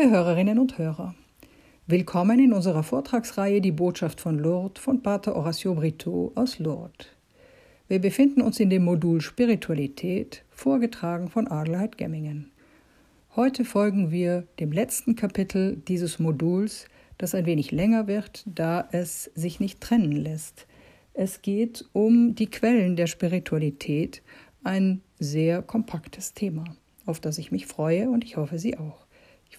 Liebe Hörerinnen und Hörer, willkommen in unserer Vortragsreihe Die Botschaft von Lourdes von Pater Horacio Brito aus Lourdes. Wir befinden uns in dem Modul Spiritualität, vorgetragen von Adelheid Gemmingen. Heute folgen wir dem letzten Kapitel dieses Moduls, das ein wenig länger wird, da es sich nicht trennen lässt. Es geht um die Quellen der Spiritualität, ein sehr kompaktes Thema, auf das ich mich freue und ich hoffe Sie auch.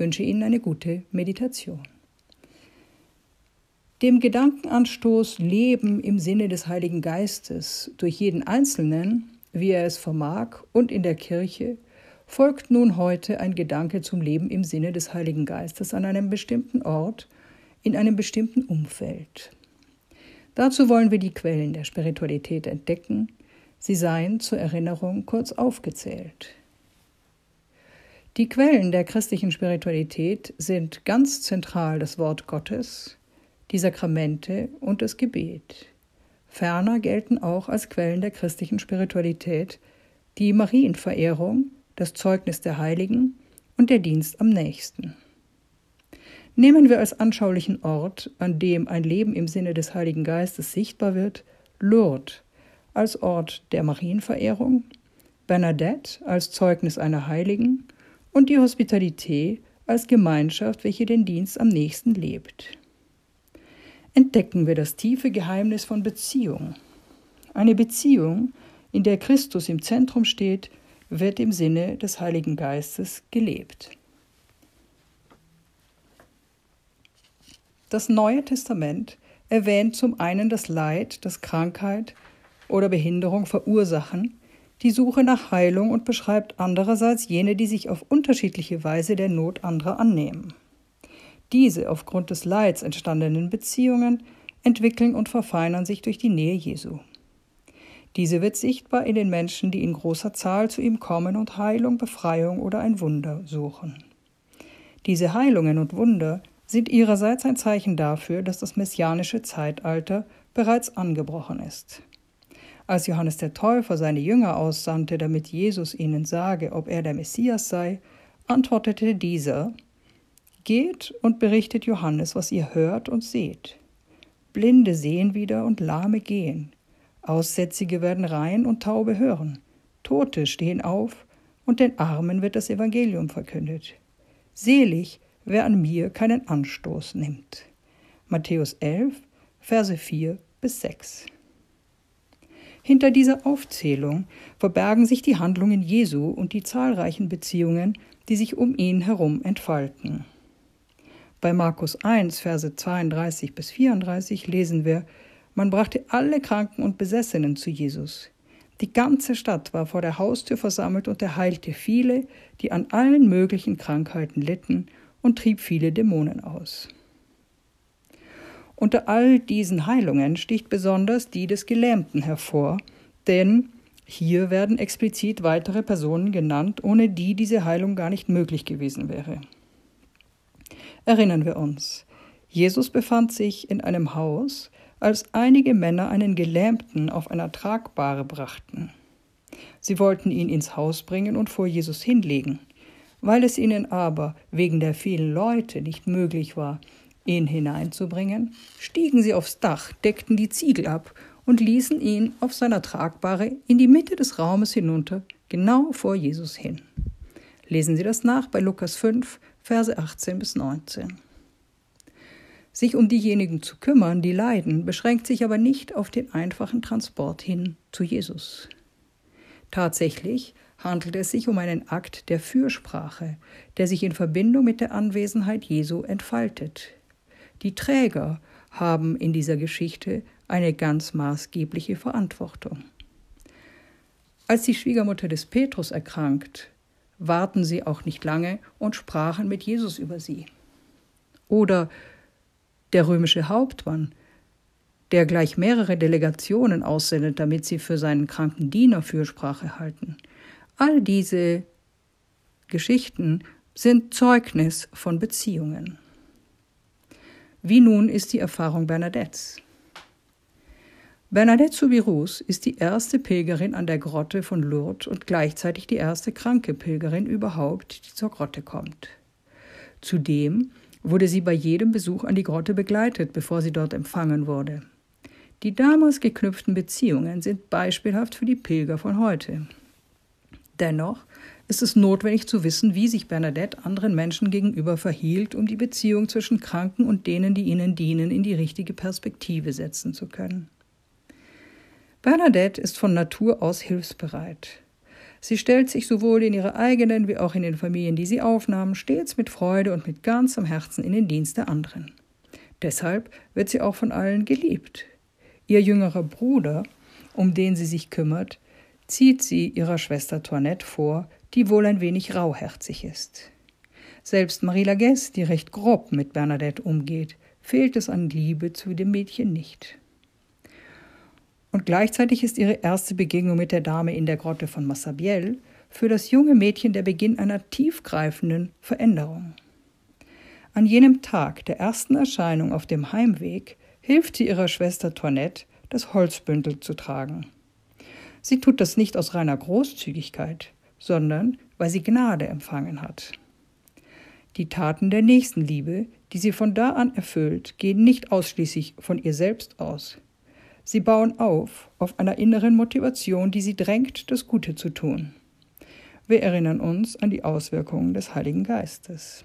Wünsche Ihnen eine gute Meditation. Dem Gedankenanstoß Leben im Sinne des Heiligen Geistes durch jeden Einzelnen, wie er es vermag, und in der Kirche, folgt nun heute ein Gedanke zum Leben im Sinne des Heiligen Geistes an einem bestimmten Ort, in einem bestimmten Umfeld. Dazu wollen wir die Quellen der Spiritualität entdecken, sie seien zur Erinnerung kurz aufgezählt. Die Quellen der christlichen Spiritualität sind ganz zentral das Wort Gottes, die Sakramente und das Gebet. Ferner gelten auch als Quellen der christlichen Spiritualität die Marienverehrung, das Zeugnis der Heiligen und der Dienst am nächsten. Nehmen wir als anschaulichen Ort, an dem ein Leben im Sinne des Heiligen Geistes sichtbar wird, Lourdes als Ort der Marienverehrung, Bernadette als Zeugnis einer Heiligen und die Hospitalität als Gemeinschaft, welche den Dienst am nächsten lebt. Entdecken wir das tiefe Geheimnis von Beziehung. Eine Beziehung, in der Christus im Zentrum steht, wird im Sinne des Heiligen Geistes gelebt. Das Neue Testament erwähnt zum einen das Leid, das Krankheit oder Behinderung verursachen die Suche nach Heilung und beschreibt andererseits jene, die sich auf unterschiedliche Weise der Not anderer annehmen. Diese aufgrund des Leids entstandenen Beziehungen entwickeln und verfeinern sich durch die Nähe Jesu. Diese wird sichtbar in den Menschen, die in großer Zahl zu ihm kommen und Heilung, Befreiung oder ein Wunder suchen. Diese Heilungen und Wunder sind ihrerseits ein Zeichen dafür, dass das messianische Zeitalter bereits angebrochen ist. Als Johannes der Täufer seine Jünger aussandte, damit Jesus ihnen sage, ob er der Messias sei, antwortete dieser Geht und berichtet Johannes, was ihr hört und seht. Blinde sehen wieder und Lahme gehen, Aussätzige werden rein und Taube hören, Tote stehen auf und den Armen wird das Evangelium verkündet. Selig, wer an mir keinen Anstoß nimmt. Matthäus 11, Verse 4 bis 6. Hinter dieser Aufzählung verbergen sich die Handlungen Jesu und die zahlreichen Beziehungen, die sich um ihn herum entfalten. Bei Markus 1, Verse 32 bis 34 lesen wir, man brachte alle Kranken und Besessenen zu Jesus. Die ganze Stadt war vor der Haustür versammelt und er heilte viele, die an allen möglichen Krankheiten litten, und trieb viele Dämonen aus. Unter all diesen Heilungen sticht besonders die des Gelähmten hervor, denn hier werden explizit weitere Personen genannt, ohne die diese Heilung gar nicht möglich gewesen wäre. Erinnern wir uns, Jesus befand sich in einem Haus, als einige Männer einen Gelähmten auf einer Tragbare brachten. Sie wollten ihn ins Haus bringen und vor Jesus hinlegen. Weil es ihnen aber wegen der vielen Leute nicht möglich war, ihn hineinzubringen, stiegen sie aufs Dach, deckten die Ziegel ab und ließen ihn auf seiner Tragbare in die Mitte des Raumes hinunter, genau vor Jesus hin. Lesen Sie das nach bei Lukas 5, Verse 18 bis 19. Sich um diejenigen zu kümmern, die leiden, beschränkt sich aber nicht auf den einfachen Transport hin zu Jesus. Tatsächlich handelt es sich um einen Akt der Fürsprache, der sich in Verbindung mit der Anwesenheit Jesu entfaltet. Die Träger haben in dieser Geschichte eine ganz maßgebliche Verantwortung. Als die Schwiegermutter des Petrus erkrankt, warten sie auch nicht lange und sprachen mit Jesus über sie. Oder der römische Hauptmann, der gleich mehrere Delegationen aussendet, damit sie für seinen kranken Diener Fürsprache halten. All diese Geschichten sind Zeugnis von Beziehungen. Wie nun ist die Erfahrung Bernadettes? Bernadette Soubirous ist die erste Pilgerin an der Grotte von Lourdes und gleichzeitig die erste kranke Pilgerin überhaupt, die zur Grotte kommt. Zudem wurde sie bei jedem Besuch an die Grotte begleitet, bevor sie dort empfangen wurde. Die damals geknüpften Beziehungen sind beispielhaft für die Pilger von heute. Dennoch ist es notwendig zu wissen, wie sich Bernadette anderen Menschen gegenüber verhielt, um die Beziehung zwischen Kranken und denen, die ihnen dienen, in die richtige Perspektive setzen zu können. Bernadette ist von Natur aus hilfsbereit. Sie stellt sich sowohl in ihrer eigenen wie auch in den Familien, die sie aufnahmen, stets mit Freude und mit ganzem Herzen in den Dienst der anderen. Deshalb wird sie auch von allen geliebt. Ihr jüngerer Bruder, um den sie sich kümmert, zieht sie ihrer Schwester Toinette vor, die wohl ein wenig rauherzig ist. Selbst Marie Laguesse, die recht grob mit Bernadette umgeht, fehlt es an Liebe zu dem Mädchen nicht. Und gleichzeitig ist ihre erste Begegnung mit der Dame in der Grotte von Massabielle für das junge Mädchen der Beginn einer tiefgreifenden Veränderung. An jenem Tag der ersten Erscheinung auf dem Heimweg hilft sie ihrer Schwester Toinette, das Holzbündel zu tragen. Sie tut das nicht aus reiner Großzügigkeit, sondern weil sie Gnade empfangen hat. Die Taten der Nächstenliebe, die sie von da an erfüllt, gehen nicht ausschließlich von ihr selbst aus. Sie bauen auf auf einer inneren Motivation, die sie drängt, das Gute zu tun. Wir erinnern uns an die Auswirkungen des Heiligen Geistes.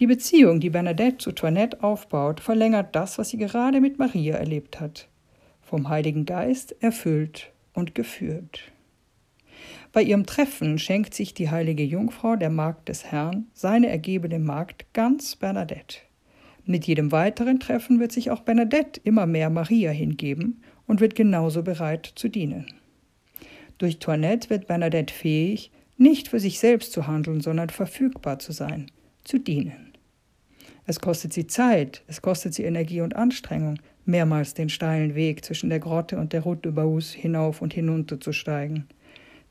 Die Beziehung, die Bernadette zu Toinette aufbaut, verlängert das, was sie gerade mit Maria erlebt hat. Vom Heiligen Geist erfüllt und geführt. Bei ihrem Treffen schenkt sich die heilige Jungfrau, der Magd des Herrn, seine ergebene Magd ganz Bernadette. Mit jedem weiteren Treffen wird sich auch Bernadette immer mehr Maria hingeben und wird genauso bereit zu dienen. Durch Toinette wird Bernadette fähig, nicht für sich selbst zu handeln, sondern verfügbar zu sein, zu dienen. Es kostet sie Zeit, es kostet sie Energie und Anstrengung, mehrmals den steilen Weg zwischen der Grotte und der Route de Baus hinauf und hinunter zu steigen.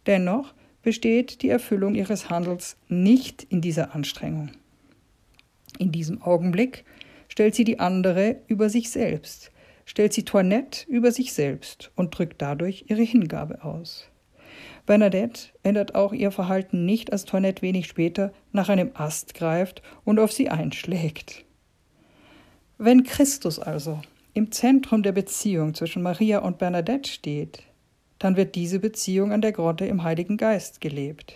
Dennoch besteht die Erfüllung ihres Handels nicht in dieser Anstrengung. In diesem Augenblick stellt sie die andere über sich selbst, stellt sie Toinette über sich selbst und drückt dadurch ihre Hingabe aus. Bernadette ändert auch ihr Verhalten nicht, als Toinette wenig später nach einem Ast greift und auf sie einschlägt. Wenn Christus also im Zentrum der Beziehung zwischen Maria und Bernadette steht, dann wird diese Beziehung an der Grotte im Heiligen Geist gelebt.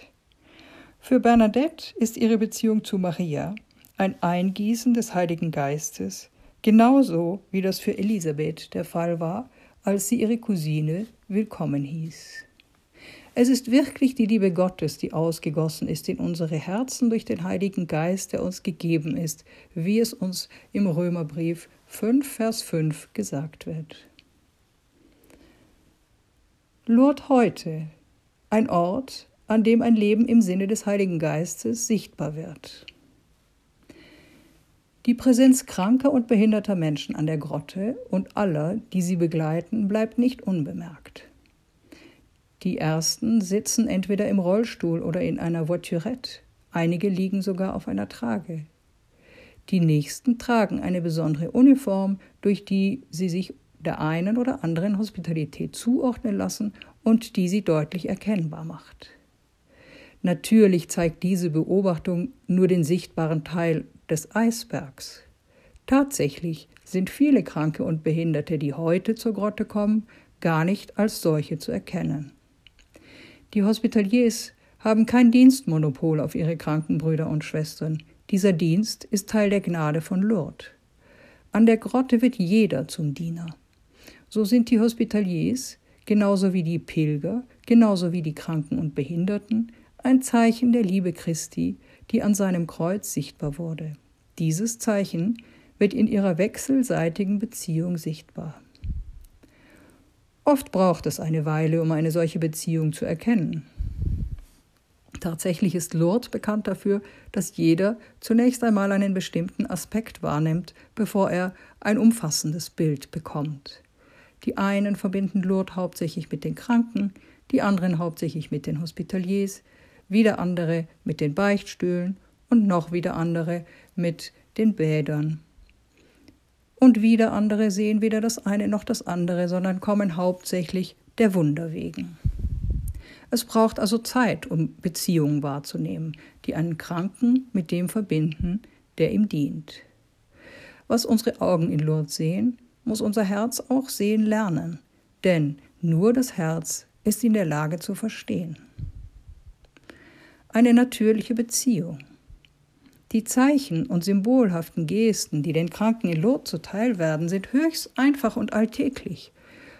Für Bernadette ist ihre Beziehung zu Maria ein Eingießen des Heiligen Geistes, genauso wie das für Elisabeth der Fall war, als sie ihre Cousine willkommen hieß. Es ist wirklich die Liebe Gottes, die ausgegossen ist in unsere Herzen durch den Heiligen Geist, der uns gegeben ist, wie es uns im Römerbrief 5, Vers 5 gesagt wird. Lourdes heute, ein Ort, an dem ein Leben im Sinne des Heiligen Geistes sichtbar wird. Die Präsenz kranker und behinderter Menschen an der Grotte und aller, die sie begleiten, bleibt nicht unbemerkt. Die ersten sitzen entweder im Rollstuhl oder in einer Voiturette, einige liegen sogar auf einer Trage. Die nächsten tragen eine besondere Uniform, durch die sie sich der einen oder anderen Hospitalität zuordnen lassen und die sie deutlich erkennbar macht. Natürlich zeigt diese Beobachtung nur den sichtbaren Teil des Eisbergs. Tatsächlich sind viele Kranke und Behinderte, die heute zur Grotte kommen, gar nicht als solche zu erkennen. Die Hospitaliers haben kein Dienstmonopol auf ihre kranken Brüder und Schwestern. Dieser Dienst ist Teil der Gnade von Lourdes. An der Grotte wird jeder zum Diener. So sind die Hospitaliers, genauso wie die Pilger, genauso wie die Kranken und Behinderten, ein Zeichen der Liebe Christi, die an seinem Kreuz sichtbar wurde. Dieses Zeichen wird in ihrer wechselseitigen Beziehung sichtbar. Oft braucht es eine Weile, um eine solche Beziehung zu erkennen. Tatsächlich ist Lourdes bekannt dafür, dass jeder zunächst einmal einen bestimmten Aspekt wahrnimmt, bevor er ein umfassendes Bild bekommt. Die einen verbinden Lourdes hauptsächlich mit den Kranken, die anderen hauptsächlich mit den Hospitaliers, wieder andere mit den Beichtstühlen und noch wieder andere mit den Bädern. Und wieder andere sehen weder das eine noch das andere, sondern kommen hauptsächlich der Wunder wegen. Es braucht also Zeit, um Beziehungen wahrzunehmen. die einen Kranken mit dem verbinden, der ihm dient. Was unsere Augen in Lourdes sehen, muss unser Herz auch sehen lernen, denn nur das Herz ist in der Lage zu verstehen. Eine natürliche Beziehung. Die Zeichen und symbolhaften Gesten, die den Kranken in Lourdes zuteil werden, sind höchst einfach und alltäglich.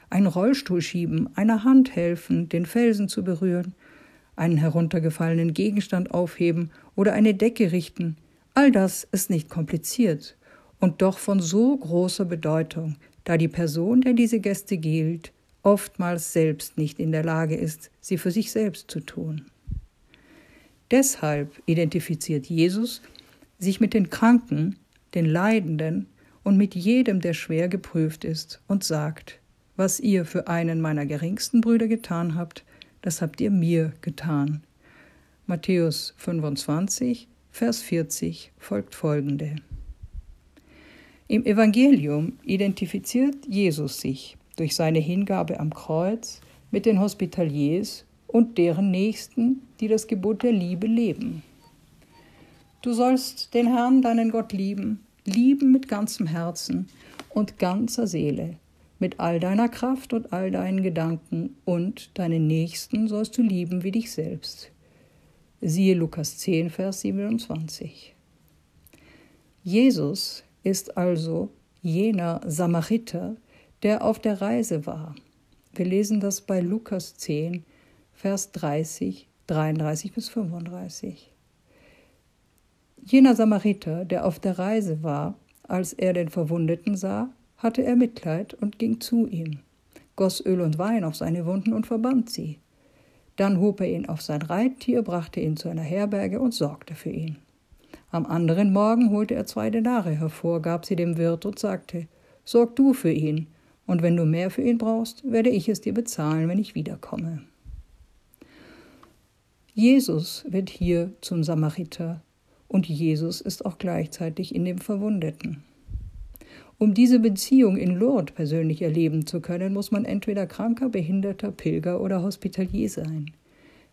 Ein Rollstuhl schieben, einer Hand helfen, den Felsen zu berühren, einen heruntergefallenen Gegenstand aufheben oder eine Decke richten, all das ist nicht kompliziert und doch von so großer Bedeutung, da die Person, der diese Gäste gilt, oftmals selbst nicht in der Lage ist, sie für sich selbst zu tun. Deshalb identifiziert Jesus sich mit den Kranken, den Leidenden und mit jedem, der schwer geprüft ist, und sagt, was ihr für einen meiner geringsten Brüder getan habt, das habt ihr mir getan. Matthäus 25, Vers 40 folgt folgende. Im Evangelium identifiziert Jesus sich durch seine Hingabe am Kreuz mit den Hospitaliers und deren Nächsten, die das Gebot der Liebe leben. Du sollst den Herrn, deinen Gott, lieben, lieben mit ganzem Herzen und ganzer Seele, mit all deiner Kraft und all deinen Gedanken und deinen Nächsten sollst du lieben wie dich selbst. Siehe Lukas 10, Vers 27. Jesus ist also jener Samariter, der auf der Reise war. Wir lesen das bei Lukas 10, Vers 30, 33 bis 35. Jener Samariter, der auf der Reise war, als er den Verwundeten sah, hatte er Mitleid und ging zu ihm, goss Öl und Wein auf seine Wunden und verband sie. Dann hob er ihn auf sein Reittier, brachte ihn zu einer Herberge und sorgte für ihn. Am anderen Morgen holte er zwei Denare hervor, gab sie dem Wirt und sagte, Sorg du für ihn, und wenn du mehr für ihn brauchst, werde ich es dir bezahlen, wenn ich wiederkomme. Jesus wird hier zum Samariter, und Jesus ist auch gleichzeitig in dem Verwundeten. Um diese Beziehung in Lourdes persönlich erleben zu können, muss man entweder kranker, behinderter, Pilger oder Hospitalier sein.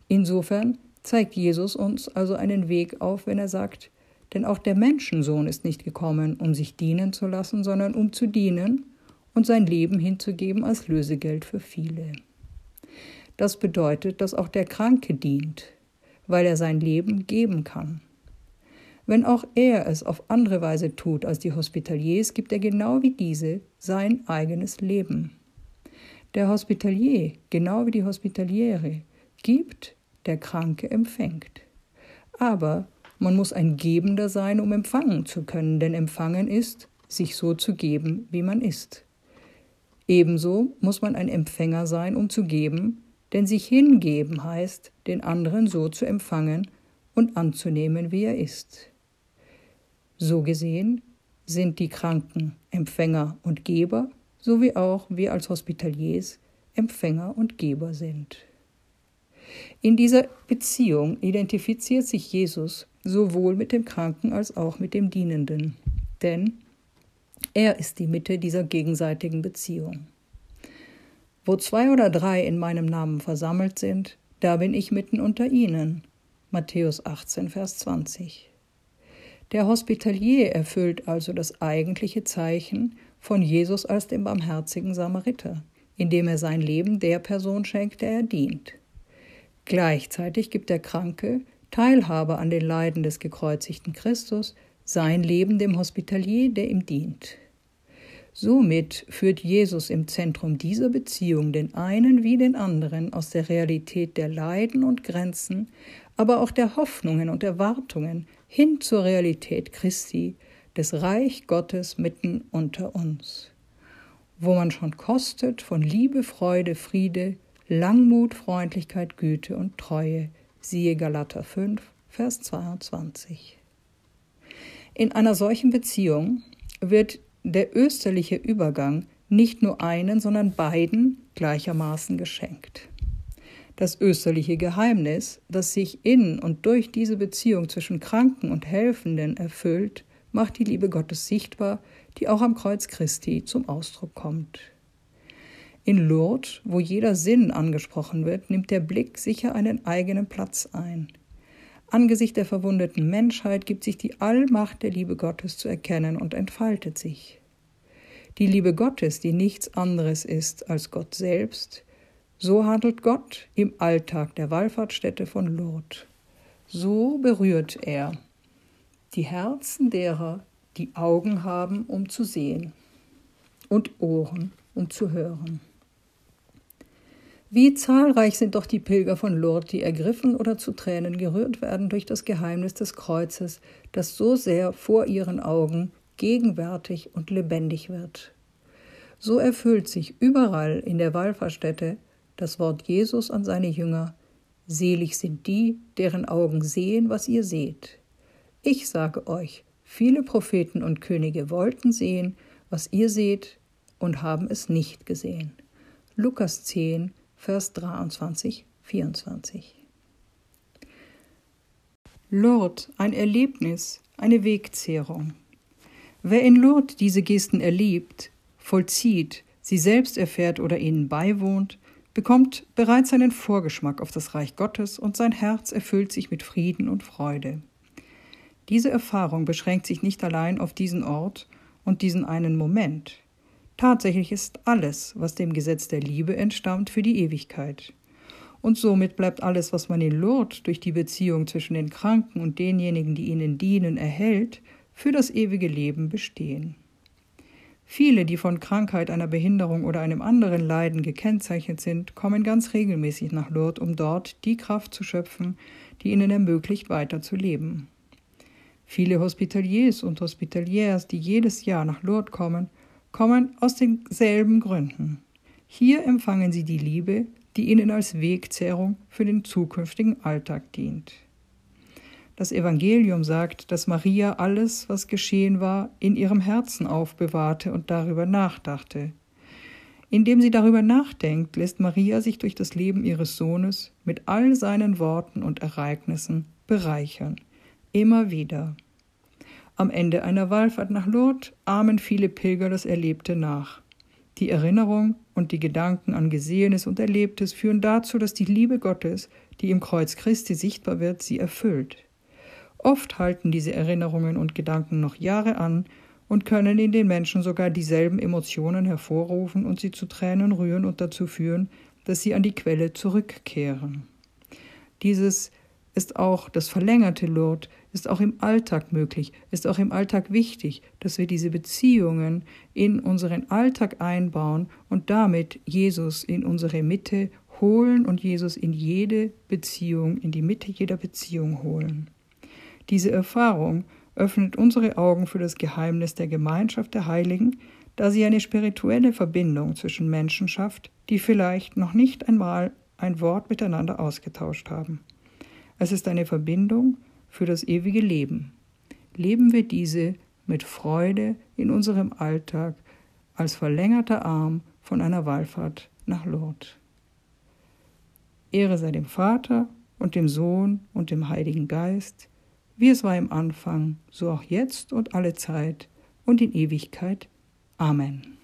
Insofern zeigt Jesus uns also einen Weg auf, wenn er sagt, denn auch der Menschensohn ist nicht gekommen, um sich dienen zu lassen, sondern um zu dienen und sein Leben hinzugeben als Lösegeld für viele. Das bedeutet, dass auch der Kranke dient, weil er sein Leben geben kann. Wenn auch er es auf andere Weise tut als die Hospitaliers, gibt er genau wie diese sein eigenes Leben. Der Hospitalier, genau wie die Hospitaliere, gibt, der Kranke empfängt. Aber man muss ein Gebender sein, um empfangen zu können, denn empfangen ist, sich so zu geben, wie man ist. Ebenso muss man ein Empfänger sein, um zu geben, denn sich hingeben heißt, den anderen so zu empfangen und anzunehmen, wie er ist. So gesehen sind die Kranken Empfänger und Geber, so wie auch wir als Hospitaliers Empfänger und Geber sind. In dieser Beziehung identifiziert sich Jesus sowohl mit dem Kranken als auch mit dem Dienenden, denn er ist die Mitte dieser gegenseitigen Beziehung. Wo zwei oder drei in meinem Namen versammelt sind, da bin ich mitten unter ihnen. Matthäus 18, Vers 20. Der Hospitalier erfüllt also das eigentliche Zeichen von Jesus als dem barmherzigen Samariter, indem er sein Leben der Person schenkt, der er dient. Gleichzeitig gibt der Kranke Teilhabe an den Leiden des gekreuzigten Christus, sein Leben dem Hospitalier, der ihm dient. Somit führt Jesus im Zentrum dieser Beziehung den einen wie den anderen aus der Realität der Leiden und Grenzen, aber auch der Hoffnungen und Erwartungen hin zur Realität Christi, des Reich Gottes mitten unter uns, wo man schon kostet von Liebe, Freude, Friede, Langmut, Freundlichkeit, Güte und Treue, siehe Galater 5, Vers 22. In einer solchen Beziehung wird der österliche Übergang nicht nur einen, sondern beiden gleichermaßen geschenkt. Das österliche Geheimnis, das sich in und durch diese Beziehung zwischen Kranken und Helfenden erfüllt, macht die Liebe Gottes sichtbar, die auch am Kreuz Christi zum Ausdruck kommt. In Lourdes, wo jeder Sinn angesprochen wird, nimmt der Blick sicher einen eigenen Platz ein. Angesichts der verwundeten Menschheit gibt sich die Allmacht der Liebe Gottes zu erkennen und entfaltet sich. Die Liebe Gottes, die nichts anderes ist als Gott selbst, so handelt Gott im Alltag der Wallfahrtsstätte von Lourdes. So berührt er die Herzen derer, die Augen haben, um zu sehen und Ohren, um zu hören. Wie zahlreich sind doch die Pilger von Lourdes, die ergriffen oder zu Tränen gerührt werden durch das Geheimnis des Kreuzes, das so sehr vor ihren Augen gegenwärtig und lebendig wird. So erfüllt sich überall in der Wallfahrtsstätte das Wort Jesus an seine Jünger, Selig sind die, deren Augen sehen, was ihr seht. Ich sage euch, viele Propheten und Könige wollten sehen, was ihr seht, und haben es nicht gesehen. Lukas 10, Vers 23, 24. Lourdes, ein Erlebnis, eine Wegzehrung. Wer in Lourdes diese Gesten erlebt, vollzieht, sie selbst erfährt oder ihnen beiwohnt, bekommt bereits einen Vorgeschmack auf das Reich Gottes und sein Herz erfüllt sich mit Frieden und Freude. Diese Erfahrung beschränkt sich nicht allein auf diesen Ort und diesen einen Moment. Tatsächlich ist alles, was dem Gesetz der Liebe entstammt, für die Ewigkeit. Und somit bleibt alles, was man in Lourdes durch die Beziehung zwischen den Kranken und denjenigen, die ihnen dienen, erhält, für das ewige Leben bestehen. Viele, die von Krankheit, einer Behinderung oder einem anderen Leiden gekennzeichnet sind, kommen ganz regelmäßig nach Lourdes, um dort die Kraft zu schöpfen, die ihnen ermöglicht, weiter zu leben. Viele Hospitaliers und Hospitaliers, die jedes Jahr nach Lourdes kommen, kommen aus denselben Gründen. Hier empfangen sie die Liebe, die ihnen als Wegzehrung für den zukünftigen Alltag dient. Das Evangelium sagt, dass Maria alles, was geschehen war, in ihrem Herzen aufbewahrte und darüber nachdachte. Indem sie darüber nachdenkt, lässt Maria sich durch das Leben ihres Sohnes mit all seinen Worten und Ereignissen bereichern. Immer wieder. Am Ende einer Wallfahrt nach Lourdes ahmen viele Pilger das Erlebte nach. Die Erinnerung und die Gedanken an Gesehenes und Erlebtes führen dazu, dass die Liebe Gottes, die im Kreuz Christi sichtbar wird, sie erfüllt. Oft halten diese Erinnerungen und Gedanken noch Jahre an und können in den Menschen sogar dieselben Emotionen hervorrufen und sie zu Tränen rühren und dazu führen, dass sie an die Quelle zurückkehren. Dieses ist auch das verlängerte Lourdes, ist auch im Alltag möglich, ist auch im Alltag wichtig, dass wir diese Beziehungen in unseren Alltag einbauen und damit Jesus in unsere Mitte holen und Jesus in jede Beziehung, in die Mitte jeder Beziehung holen. Diese Erfahrung öffnet unsere Augen für das Geheimnis der Gemeinschaft der Heiligen, da sie eine spirituelle Verbindung zwischen Menschen schafft, die vielleicht noch nicht einmal ein Wort miteinander ausgetauscht haben. Es ist eine Verbindung für das ewige Leben. Leben wir diese mit Freude in unserem Alltag als verlängerter Arm von einer Wallfahrt nach Lourdes. Ehre sei dem Vater und dem Sohn und dem Heiligen Geist, wie es war im Anfang, so auch jetzt und alle Zeit und in Ewigkeit. Amen.